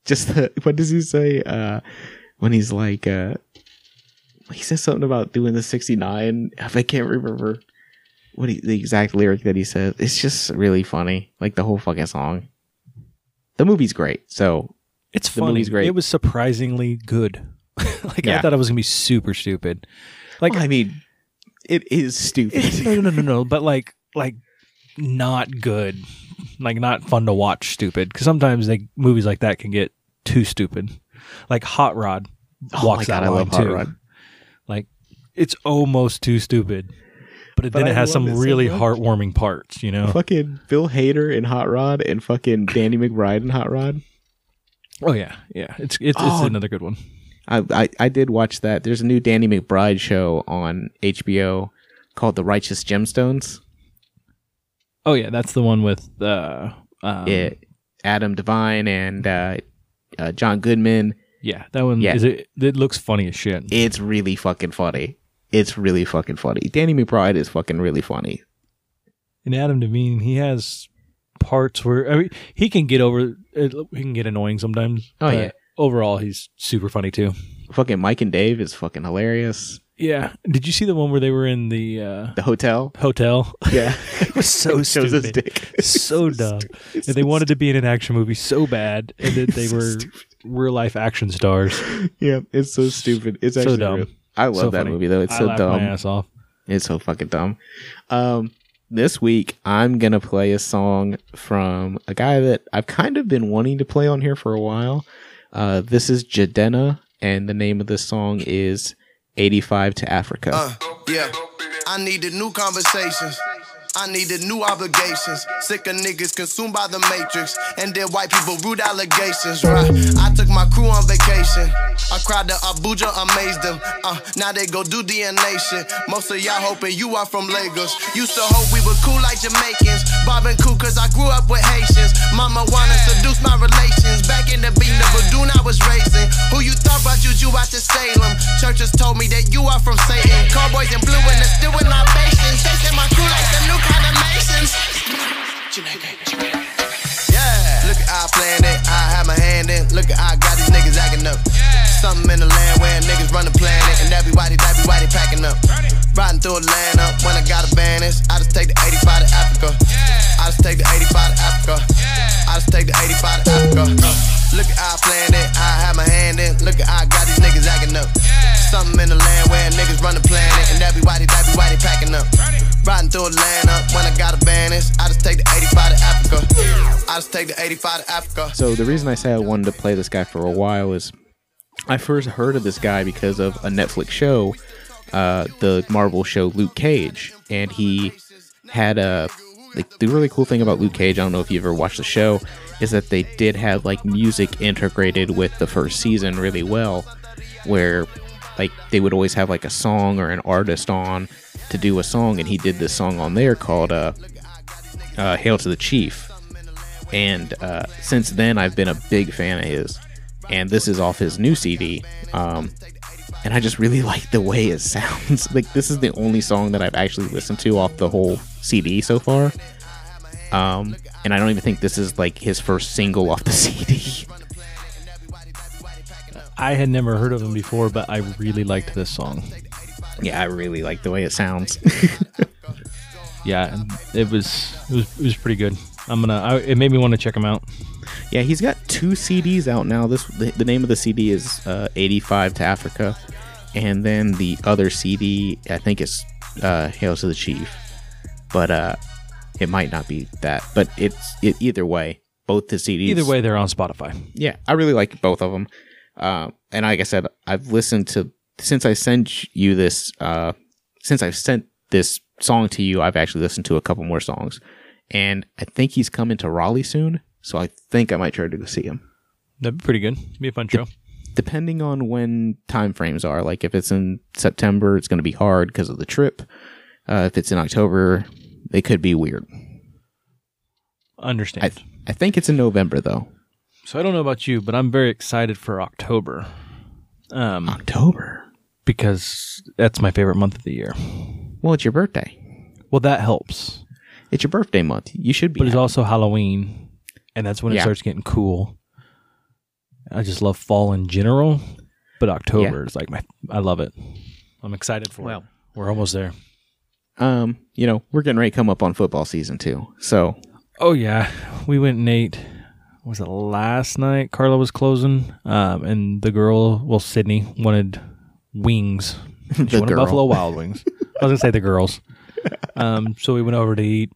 Just the what does he say? Uh when he's like uh he says something about doing the 69 i can't remember what he, the exact lyric that he says it's just really funny like the whole fucking song the movie's great so It's The funny. movie's great. It was surprisingly good. like I thought it was gonna be super stupid. Like Well, i mean it is stupid no, no, no, no. But like, like, not good. Like, not fun to watch. Stupid. Because sometimes they movies like that can get too stupid. Like Hot Rod Oh walks my God, that I line love Hot too. Rod. Like, it's almost too stupid. But, it, But then I it has some it so really much. heartwarming parts. You know. fucking Bill Hader in Hot Rod and fucking Danny McBride in Hot Rod. Oh yeah, yeah. It's it's, it's Oh. another good one. I, I I did watch that. There's a new Danny McBride show on HBO called The Righteous Gemstones. Oh yeah, that's the one with uh, um, it Adam Devine and uh, uh, John Goodman. Yeah. That one Yeah. is it. It looks funny as shit. It's really fucking funny. It's really fucking funny. Danny McBride is fucking really funny. And Adam Devine, he has parts where I mean, he can get over. He can get annoying sometimes. Oh, but yeah. Overall, he's super funny too. Fucking Mike and Dave is fucking hilarious. Yeah. Did you see the one where they were in the uh, The hotel. hotel? Yeah. it was so Shows stupid. dick. So dumb. And they wanted to be in an action movie so bad, and then they So were stupid. real life action stars. Yeah, it's so stupid. It's So dumb. real- I love So that funny. movie though. It's I so dumb. my ass off. It's so fucking dumb. Um, this week I'm gonna play a song from a guy that I've kind of been wanting to play on here for a while. Uh, this is Jidenna, and the name of the song is "85 to Africa." Uh, yeah. I needed new conversations. I needed new obligations. Sick of niggas consumed by the matrix. And then white people rude allegations, right? I took my crew on vacation. I cried to Abuja, amazed them. Uh, now they go do DNA shit. Most of y'all hoping you are from Lagos. Used to hope we were cool like Jamaicans. Bob and cool cause I grew up with Haitians. Mama wanna seduce my relations. Back in the beat, of the Badoon I was raising. Who you thought brought juju out to Salem? Churches told me that you are from Satan. Cowboys in blue and they're still in. They say my crew like the new Yeah. Look at I it, I have my hand in. Look at I got these niggas acting up. Something in the land where niggas run the planet. And that be why they, that be why they packing up. Riding through Atlanta when I got a vanish. I just take the 85 to Africa. I just take the 85 to Africa. I just take the 85 to Africa. Uh, look at I planned it, I have my hand in. Look at I got these niggas acting up. Something in the land where niggas run the planet. And that be why they, that be why they packing up. Riding through Atlanta when I got a vanish. I just take the 85 to Africa. I just take the 85 to Africa. So the reason I say I wanted to play this guy for a while is I first heard of this guy because of a Netflix show, uh, the Marvel show Luke Cage, and he had a like the really cool thing about Luke Cage. I don't know if you ever watched the show, is that they did have like music integrated with the first season really well, where like they would always have like a song or an artist on to do a song, and he did this song on there called uh, uh, "Hail to the Chief." and uh, since then I've been a big fan of his. and this is off his new CD. Um, and I just really like the way it sounds. like this is the only song that I've actually listened to off the whole CD so far. Um, and I don't even think this is like his first single off the CD. I had never heard of him before, but I really liked this song. yeah, I really like the way it sounds. Yeah, it was it was it was pretty good. I'm gonna. I, it made me want to check him out. yeah, he's got two CDs out now. This the, the name of the CD is uh, 85 to Africa, and then the other CD I think is uh, Hails to the Chief, but uh, it might not be that. But it's it either way. Both the CDs. Either way, they're on Spotify. yeah, I really like both of them. Uh, and like I said, I've listened to since I sent you this. Uh, since I've sent this song to you, I've actually listened to a couple more songs, and I think he's coming to Raleigh soon. So I think I might try to go see him, That'd be pretty good. Be a fun show. depending on when time frames are. Like if it's in September, it's going to be hard because of the trip. Uh, if it's in October, it could be weird. Understand. I I think it's in November though. so I don't know about you, but I'm very excited for October. Um, October. because that's my favorite month of the year. Well, it's your birthday. Well, that helps. It's your birthday month. You should be. But it's also Halloween, and that's when it starts getting cool. I just love fall in general, but October is like my. I love it. I'm excited for Well. it. We're almost there. um, you know, we're getting ready to come up on football season too. So Oh yeah, we went and ate. Was it last night? Carla was closing, um, and the girl, well, Sydney wanted wings. She The wanted girl. Buffalo Wild Wings. I was gonna say the girls. Um, so we went over to eat,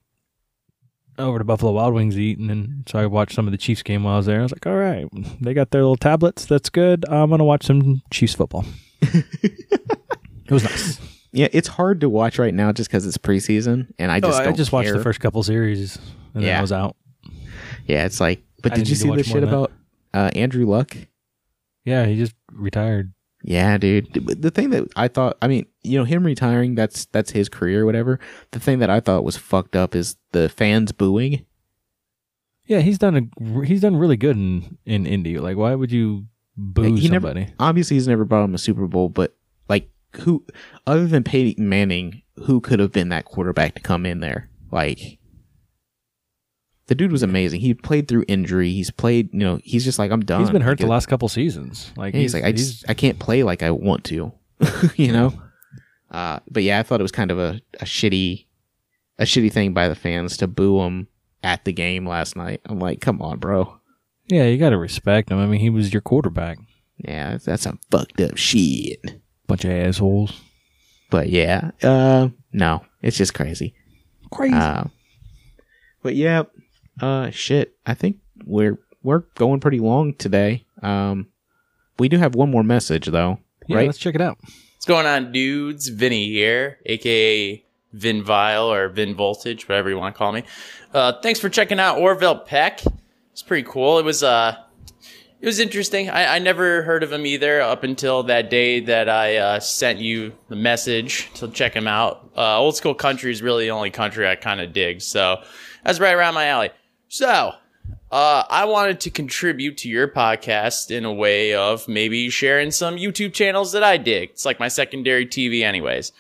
over to Buffalo Wild Wings to eat, and then so I watched some of the Chiefs game while I was there. I was like, all right, they got their little tablets. That's good. I'm gonna watch some Chiefs football. it was nice. yeah, it's hard to watch right now just because it's preseason, and I just Oh, I just watched the first couple series, and then I was out. Yeah, it's like. But I did you see the shit about uh, Andrew Luck? Yeah, he just retired. Yeah, dude. The thing that I thought, I mean, you know, him retiring, that's that's his career, or whatever. The thing that I thought was fucked up is the fans booing. Yeah, he's done a he's done really good in in Indy. Like, why would you boo he somebody? never, obviously, he's never brought him a Super Bowl, but like, who other than Peyton Manning, who could have been that quarterback to come in there? Like, the dude was amazing. He played through injury. He's played, you know, he's just like, I'm done. he's been hurt the last couple seasons. Like, Yeah, he's, like, I just I can't play like I want to, you know. Uh, but yeah, I thought it was kind of a, a shitty, a shitty thing by the fans to boo him at the game last night. I'm like, come on, bro. yeah, you got to respect him. I mean, he was your quarterback. Yeah, that's, that's some fucked up shit. Bunch of assholes. But yeah, uh, no, it's just crazy. Crazy. Uh, but yeah, uh, shit. I think we're we're going pretty long today. Um, we do have one more message though, yeah, right? let's check it out. What's going on, dudes? Vinny here, aka Vin Vile or Vin Voltage, whatever you want to call me. Uh, thanks for checking out Orville Peck. It's pretty cool. It was uh, it was interesting. I, I never heard of him either up until that day that I uh, sent you the message to check him out. Uh, old school country is really the only country I kind of dig, so that's right around my alley. So, uh, I wanted to contribute to your podcast in a way of maybe sharing some YouTube channels that I dig. It's like my secondary TV, anyways.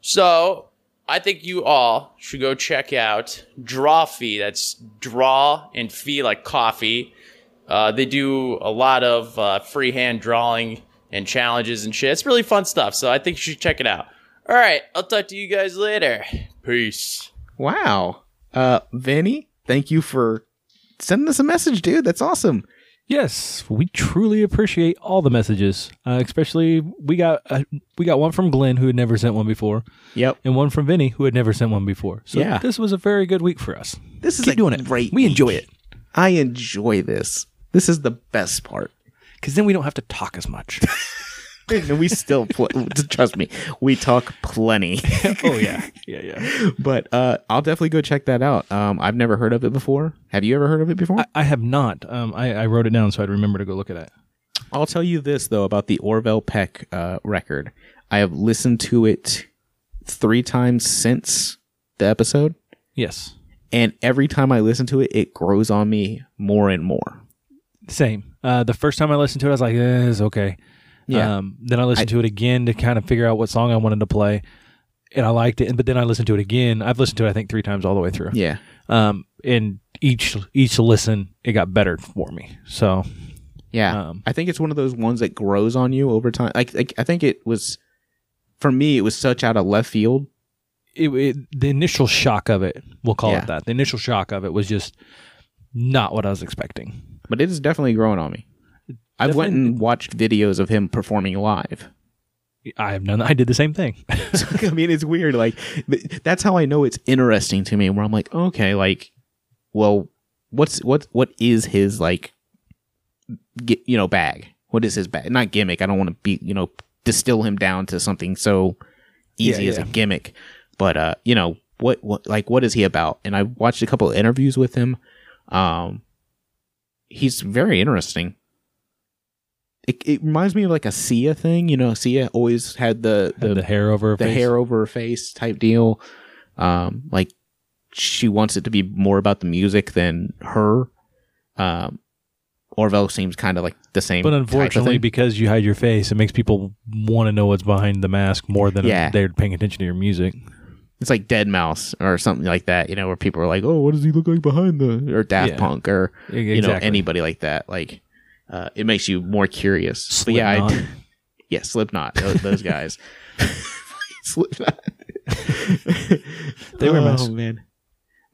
So I think you all should go check out Drawfee. That's draw and fee like coffee. Uh, they do a lot of uh, freehand drawing and challenges and shit. It's really fun stuff. So I think you should check it out. All right, I'll talk to you guys later. Peace. Wow. Uh, Vinny, thank you for sending us a message, dude. That's awesome. Yes, we truly appreciate all the messages. Uh, especially we got uh, we got one from Glenn who had never sent one before, Yep. and one from Vinny who had never sent one before. So Yeah. this was a very good week for us. This is Keep a doing it. great We enjoy it I enjoy this. This is the best part. because then we don't have to talk as much. and we still pl- trust me, we talk plenty. oh yeah, yeah, yeah. but uh, I'll definitely go check that out. Um, I've never heard of it before. Have you ever heard of it before? I, I have not. Um, I, I wrote it down so I'd remember to go look at it. I'll tell you this though about the Orville Peck uh, record. I have listened to it three times since the episode, Yes, and every time I listen to it, it grows on me more and more. same. Uh, the first time I listened to it, I was like, eh, "It's okay." Yeah. Um, then I listened to it again to kind of figure out what song I wanted to play, and I liked it. But then I listened to it again. I've listened to it I think three times all the way through. Yeah. Um, and each each listen, it got better for me. So Yeah. Um, I think it's one of those ones that grows on you over time. Like, like I think it was for me it was such out of left field. it, it the initial shock of it, we'll call Yeah. it that. The initial shock of it was just not what I was expecting. But it is definitely growing on me. I've went and watched videos of him performing live. I have done. I did the same thing. I mean, it's weird. Like that's how I know it's interesting to me. Where I'm like, okay, like, well, what's what what is his like, gi- you know, bag? What is his bag? Not gimmick. I don't want to be, you know, distill him down to something so easy Yeah, as a gimmick. But uh, you know, what what like what is he about? And I watched a couple of interviews with him. Um, he's very interesting. It, it reminds me of like a Sia thing, you know. Sia always had the the, the hair over her the face. hair over her face type deal. Um, like she wants it to be more about the music than her. Um, Orville seems kind of like the same. But unfortunately, because you hide your face, it makes people want to know what's behind the mask more than Yeah. they're paying attention to your music. it's like deadmau5 or something like that. You know, where people are like, "Oh, what does he look like behind the?" or Daft Yeah. Punk or E- you know anybody like that. Like, uh, it makes you more curious. But yeah, I, yeah, Slipknot, those, those guys. Slipknot. They were mess. Oh man,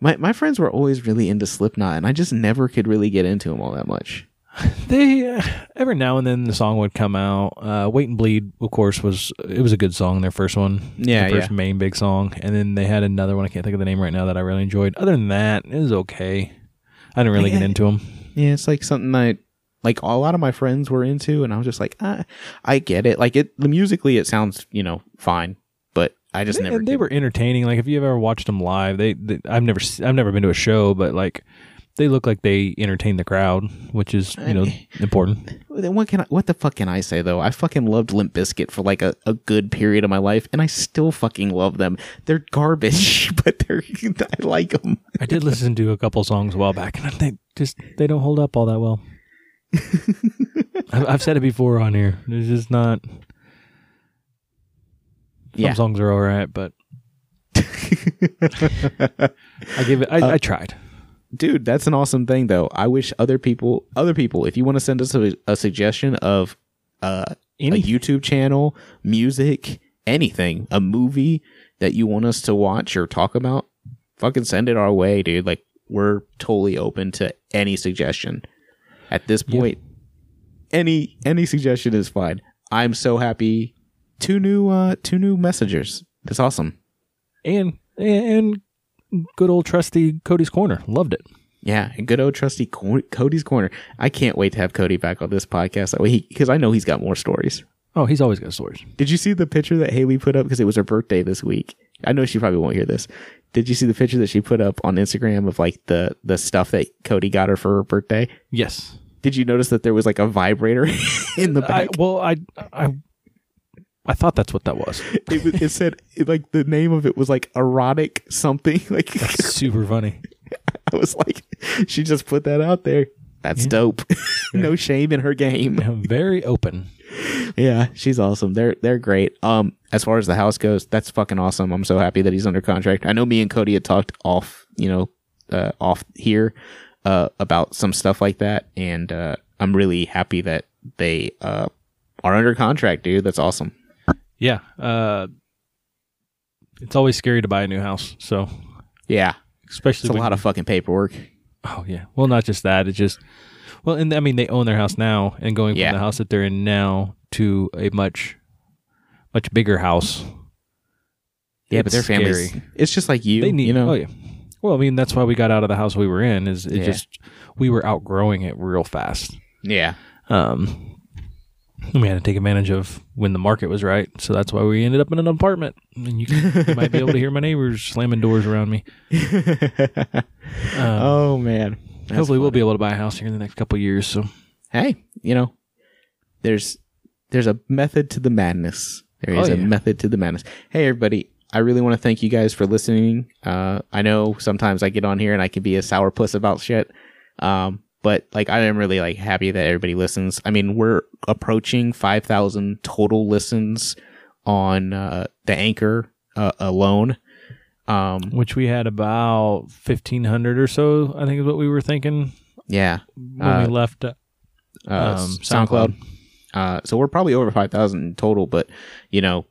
my my friends were always really into Slipknot, and I just never could really get into them all that much. They uh, every now and then the song would come out. Uh, "Wait and Bleed," of course, was it was a good song. Their first one, Yeah, the first yeah. main big song, and then they had another one. I can't think of the name right now that I really enjoyed. Other than that, it was okay. I didn't really get into them. Yeah, it's like something I like a lot of my friends were into, and I was just like, ah, I get it. Like it, the musically, it sounds you know fine, but I just never. They could- were entertaining. Like if you've ever watched them live, they, they I've never I've never been to a show, but like they look like they entertain the crowd, which is you know important. Then what can I, what the fuck can I say though? I fucking loved Limp Bizkit for like a, a good period of my life, and I still fucking love them. They're garbage, but they're I like them. I did listen to a couple songs a while back, and they just they don't hold up all that well. I've, I've said it before on here. It's just not. Some Yeah. songs are all right, but I give it. I, Uh, I tried. dude that's an awesome thing though i wish other people other people if you want to send us a, a suggestion of uh, a youtube channel music anything a movie that you want us to watch or talk about fucking send it our way dude like we're totally open to any suggestion at this point any any suggestion is fine i'm so happy two new uh two new messengers that's awesome And and good old trusty Cody's corner loved it. Yeah, and good old trusty Co- Cody's corner. I can't wait to have Cody back on this podcast that way because I know he's got more stories. Oh, he's always got stories. Did you see the picture that Haley put up because it was her birthday this week? I know she probably won't hear this. Did you see the picture that she put up on Instagram of like the the stuff that Cody got her for her birthday? Yes. Did you notice that there was like a vibrator in the I, back? well, I I I thought that's what that was. it, was, it said it, like the name of it was like erotic something. Like Super funny. I was like, she just put that out there. That's dope. no shame in her game. Very open. Yeah, she's awesome. They're they're great. Um, as far as the house goes, that's fucking awesome. I'm so happy that he's under contract. I know me and Cody had talked off, you know, uh, off here, uh, about some stuff like that, and uh, I'm really happy that they uh are under contract, dude. That's awesome. Yeah. Uh, it's always scary to buy a new house. So Yeah, especially it's a lot of fucking paperwork. Oh yeah. Well, not just that. It's just well, and I mean they own their house now, and going Yeah. from the house that they're in now to a much, much bigger house. Yeah, but their family. It's just like you. They need. you know. Oh yeah. Well, I mean that's why we got out of the house we were in. Is it Yeah. just we were outgrowing it real fast. yeah. Um, we had to take advantage of when the market was right. So that's why we ended up in an apartment. And you, can, you might be able to hear my neighbors slamming doors around me. Um, oh man. That's hopefully, we'll be able to buy a house here in the next couple of years. So hey, you know, there's there's a method to the madness. There is Oh, a method to the madness. Hey, everybody. I really want to thank you guys for listening. Uh, I know sometimes I get on here and I can be a sourpuss about shit. Um, but like I am really like happy that everybody listens. I mean, we're approaching 5,000 total listens on uh, the Anchor uh, alone. Um, Which we had about fifteen hundred or so. I think is what we were thinking yeah, when Uh, we left. Uh, uh, Um, SoundCloud. Uh, so we're probably over 5,000 in total, but you know,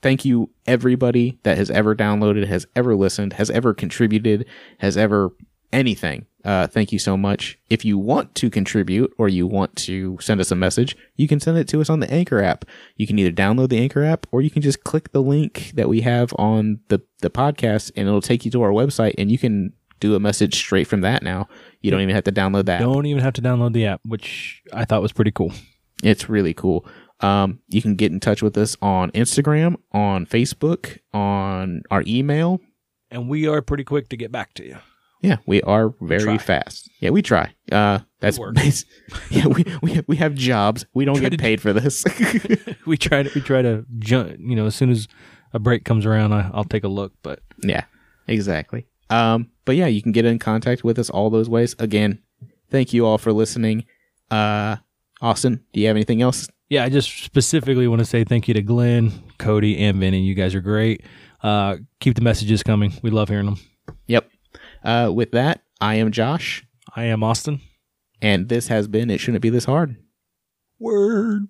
thank you everybody that has ever downloaded, has ever listened, has ever contributed, has ever anything. Uh, thank you so much. If you want to contribute or you want to send us a message, you can send it to us on the Anchor app. You can either download the Anchor app or you can just click the link that we have on the, the podcast and it'll take you to our website and you can do a message straight from that now. You don't even have to download that. don't even have to download the app, which I thought was pretty cool. It's really cool. Um, you can get in touch with us on Instagram, on Facebook, on our email. And we are pretty quick to get back to you. Yeah, we are very try. fast. Yeah, we try. Uh, that's work. bas- yeah, we we have, we have jobs. We don't Try get to paid for this. we try to we try to jump. You know, as soon as a break comes around, I, I'll take a look. But yeah, exactly. Um, but yeah, you can get in contact with us all those ways. Again, thank you all for listening. Uh, Austin, do you have anything else? yeah, I just specifically want to say thank you to Glenn, Cody, and Vinny. You guys are great. Uh, keep the messages coming. We love hearing them. Uh, with that, I am Josh, I am Austin. and this has been It Shouldn't Be This Hard. Word.